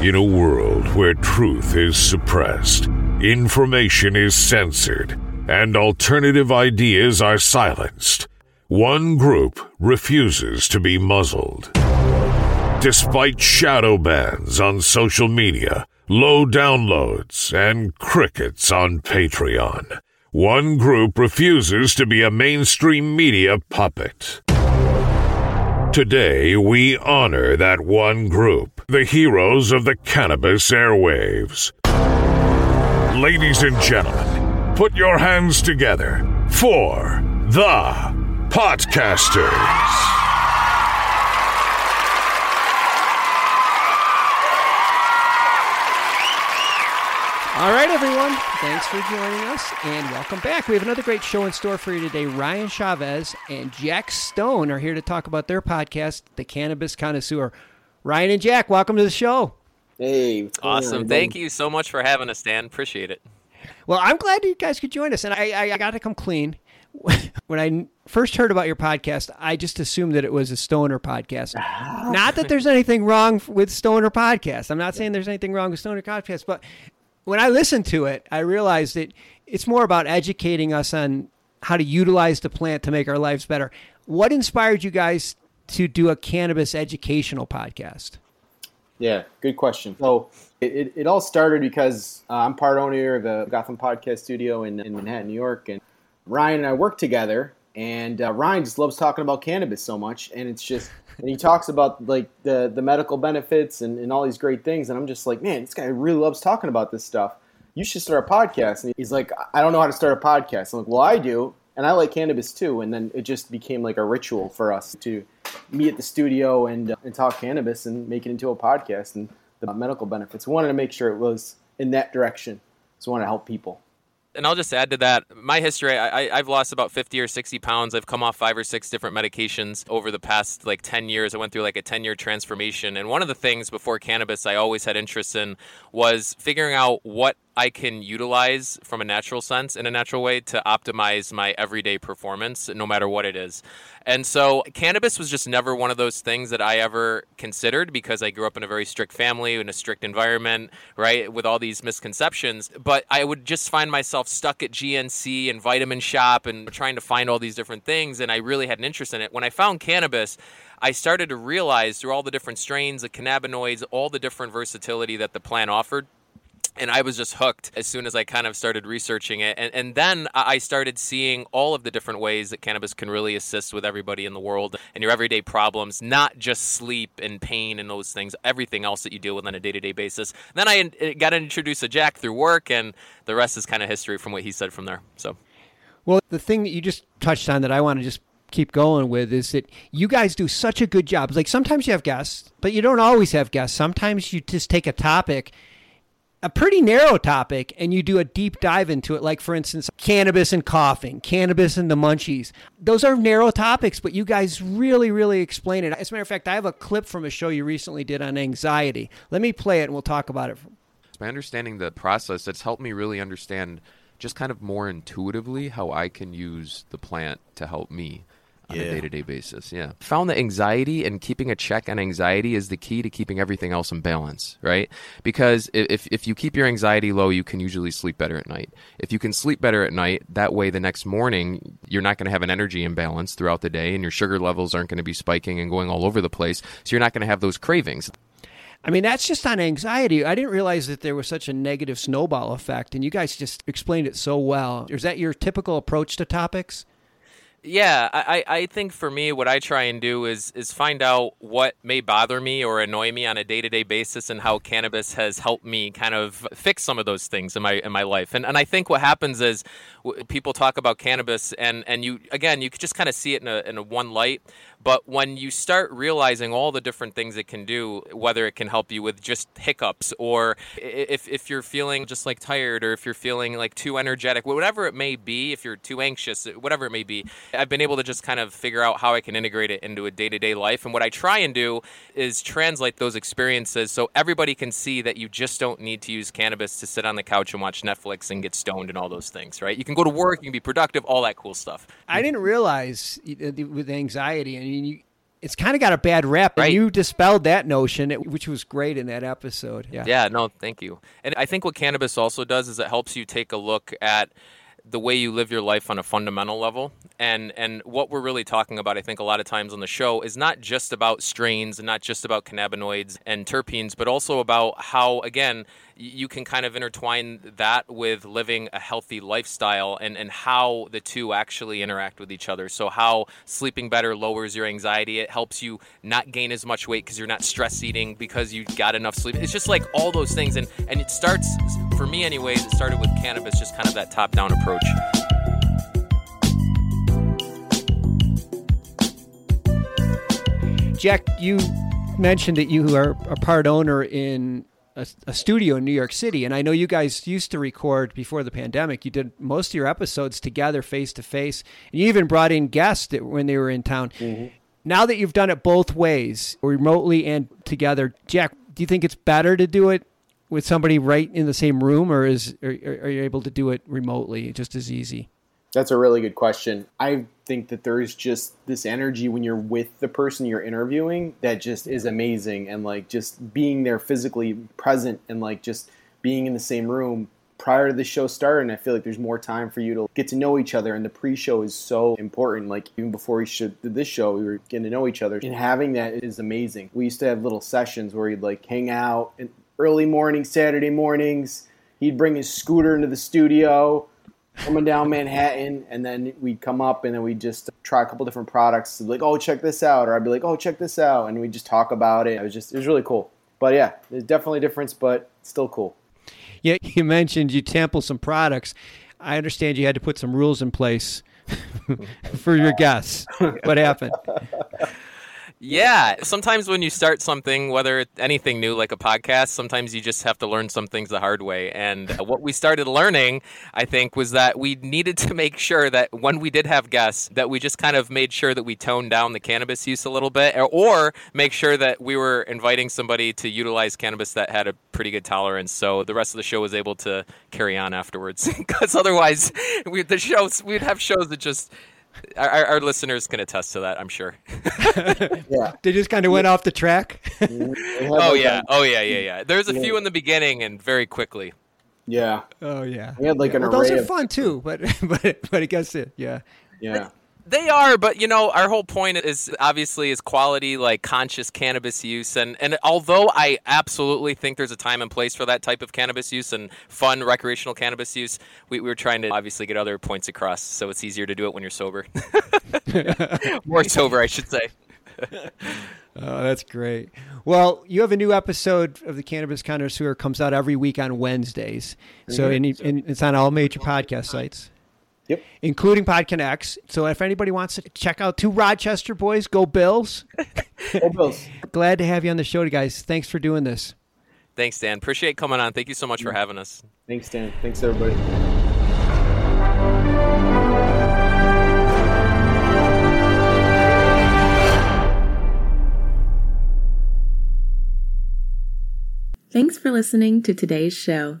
In a world where truth is suppressed, information is censored, and alternative ideas are silenced, one group refuses to be muzzled. Despite shadow bans on social media, low downloads, and crickets on Patreon, one group refuses to be a mainstream media puppet. Today, we honor that one group, the heroes of the cannabis airwaves. Ladies and gentlemen, put your hands together for the Podcasters. All right, everyone. Thanks for joining us and welcome back. We have another great show in store for you today. Ryan Chavez and Jack Stone are here to talk about their podcast, The Cannabis Connoisseur. Ryan and Jack, welcome to the show. Hey. Awesome. Thank you so much for having us, Dan. Appreciate it. Well, I'm glad you guys could join us. And I, I, I got to come clean. When I first heard about your podcast, I just assumed that it was a stoner podcast. not that there's anything wrong with stoner podcasts. I'm not saying there's anything wrong with stoner podcasts, but when I listened to it, I realized that it's more about educating us on how to utilize the plant to make our lives better. What inspired you guys to do a cannabis educational podcast? Yeah, good question. So it, it, it all started because uh, I'm part owner of the Gotham Podcast Studio in, in Manhattan, New York, and Ryan and I work together. And uh, Ryan just loves talking about cannabis so much, and it's just and he talks about like the the medical benefits and, and all these great things, and I'm just like, man, this guy really loves talking about this stuff. You should start a podcast. And he's like, I don't know how to start a podcast. I'm like, well, I do, and I like cannabis too. And then it just became like a ritual for us to meet at the studio and uh, and talk cannabis and make it into a podcast and the medical benefits. We wanted to make sure it was in that direction. So we want to help people and I'll just add to that my history. I, have lost about 50 or 60 pounds. I've come off five or six different medications over the past like 10 years. I went through like a 10 year transformation. And one of the things before cannabis I always had interest in was figuring out what I can utilize from a natural sense in a natural way to optimize my everyday performance, no matter what it is. And so, cannabis was just never one of those things that I ever considered because I grew up in a very strict family, in a strict environment, right, with all these misconceptions. But I would just find myself stuck at GNC and Vitamin Shoppe and trying to find all these different things. And I really had an interest in it. When I found cannabis, I started to realize through all the different strains, the cannabinoids, all the different versatility that the plant offered and I was just hooked as soon as I kind of started researching it. And, and then I started seeing all of the different ways that cannabis can really assist with everybody in the world and your everyday problems, not just sleep and pain and those things, everything else that you deal with on a day to day basis. Then I got introduced to Jack through work, and the rest is kind of history from what he said from there. So, well, the thing that you just touched on that I want to just keep going with is that you guys do such a good job. Like sometimes you have guests, but you don't always have guests. Sometimes you just take a topic a pretty narrow topic and you do a deep dive into it like for instance cannabis and coughing cannabis and the munchies. Those are narrow topics but you guys really really explain it. As a matter of fact i have a clip from a show you recently did on anxiety. Let me play it and we'll talk about it. By understanding the process that's helped me really understand just kind of more intuitively how i can use the plant to help me on yeah. a day to day basis. Yeah. Found that anxiety and keeping a check on anxiety is the key to keeping everything else in balance, right? Because if, if you keep your anxiety low, you can usually sleep better at night. If you can sleep better at night, that way the next morning, you're not going to have an energy imbalance throughout the day and your sugar levels aren't going to be spiking and going all over the place. So you're not going to have those cravings. I mean, that's just on anxiety. I didn't realize that there was such a negative snowball effect, and you guys just explained it so well. Is that your typical approach to topics? Yeah, I, I think for me, what I try and do is is find out what may bother me or annoy me on a day to day basis, and how cannabis has helped me kind of fix some of those things in my in my life. And and I think what happens is people talk about cannabis, and and you again you could just kind of see it in a in a one light. But when you start realizing all the different things it can do, whether it can help you with just hiccups or if, if you're feeling just like tired or if you're feeling like too energetic, whatever it may be, if you're too anxious, uh, whatever it may be, I've been able to just kind of figure out how I can integrate it into a day to day life. And what I try and do is translate those experiences so everybody can see that you just don't need to use cannabis to sit on the couch and watch Netflix and get stoned and all those things, right? You can go to work, you can be productive, all that cool stuff. I didn't realize uh, with anxiety and mean, you, it's kind of got a bad rap, and you dispelled that notion, which was great in that episode. Yeah. Yeah, no, thank you. And I think what cannabis also does is it helps you take a look at the way you live your life on a fundamental level. And and what we're really talking about, I think a lot of times on the show is not just about strains and not just about cannabinoids and terpenes, but also about how again you can kind of intertwine that with living a healthy lifestyle and, and how the two actually interact with each other. So, how sleeping better lowers your anxiety. It helps you not gain as much weight because you're not stress eating because you got enough sleep. It's just like all those things. And, and it starts, for me, anyways, it started with cannabis, just kind of that top down approach. Jack, you mentioned that you are a part owner in a, a studio in New York City, and I know you guys used to record before the pandemic. You did most of your episodes together, face to face, and you even brought in guests that, when they were in town. Mm-hmm. Now that you've done it both ways, remotely and together, Jack, do you think it's better to do it with somebody right in the same room, or is are, are you able to do it remotely just as easy? That's a really good question. I think that there's just this energy when you're with the person you're interviewing that just is amazing and like just being there physically present and like just being in the same room prior to the show starting. I feel like there's more time for you to get to know each other and the pre-show is so important. Like even before we should did this show, we were getting to know each other and having that is amazing. We used to have little sessions where he'd like hang out in early morning Saturday mornings. He'd bring his scooter into the studio coming down Manhattan, and then we'd come up and then we'd just try a couple different products. Like, oh, check this out, or I'd be like, oh, check this out, and we'd just talk about it. It was just, it was really cool. But yeah, there's definitely a difference, but still cool. Yeah, you mentioned you sample some products. I understand you had to put some rules in place for your guests. What happened? Yeah, sometimes when you start something, whether it's anything new like a podcast, sometimes you just have to learn some things the hard way. And uh, what we started learning, I think, was that we needed to make sure that when we did have guests, that we just kind of made sure that we toned down the cannabis use a little bit, or, or make sure that we were inviting somebody to utilize cannabis that had a pretty good tolerance, so the rest of the show was able to carry on afterwards. Because otherwise, we the shows we'd have shows that just. Our, our- our listeners can attest to that, I'm sure. Yeah. They just kind of went off the track. Mm, oh yeah, a- oh yeah, yeah, yeah. There's a Yeah. few in the beginning and very quickly. yeah, oh yeah. We had like Yeah, an well, those are of- fun too, but but but I guess it. Yeah. yeah. They are, but you know, our whole point is obviously is quality, like conscious cannabis use, and and although I absolutely think there's a time and place for that type of cannabis use and fun recreational cannabis use, we, we were trying to obviously get other points across, so it's easier to do it when you're sober, more sober, I should say. Oh, that's great. Well, you have a new episode of the Cannabis Connoisseur comes out every week on Wednesdays. So mm-hmm. any, and it's on all major podcast sites. Yep. Including PodConnects. So if anybody wants to check out two Rochester boys, go Bills. Go Bills. Glad to have you on the show, guys. Thanks for doing this. Thanks, Dan. Appreciate coming on. Thank you so much for mm-hmm. having us. Thanks, Dan. Thanks, everybody. Thanks for listening to today's show.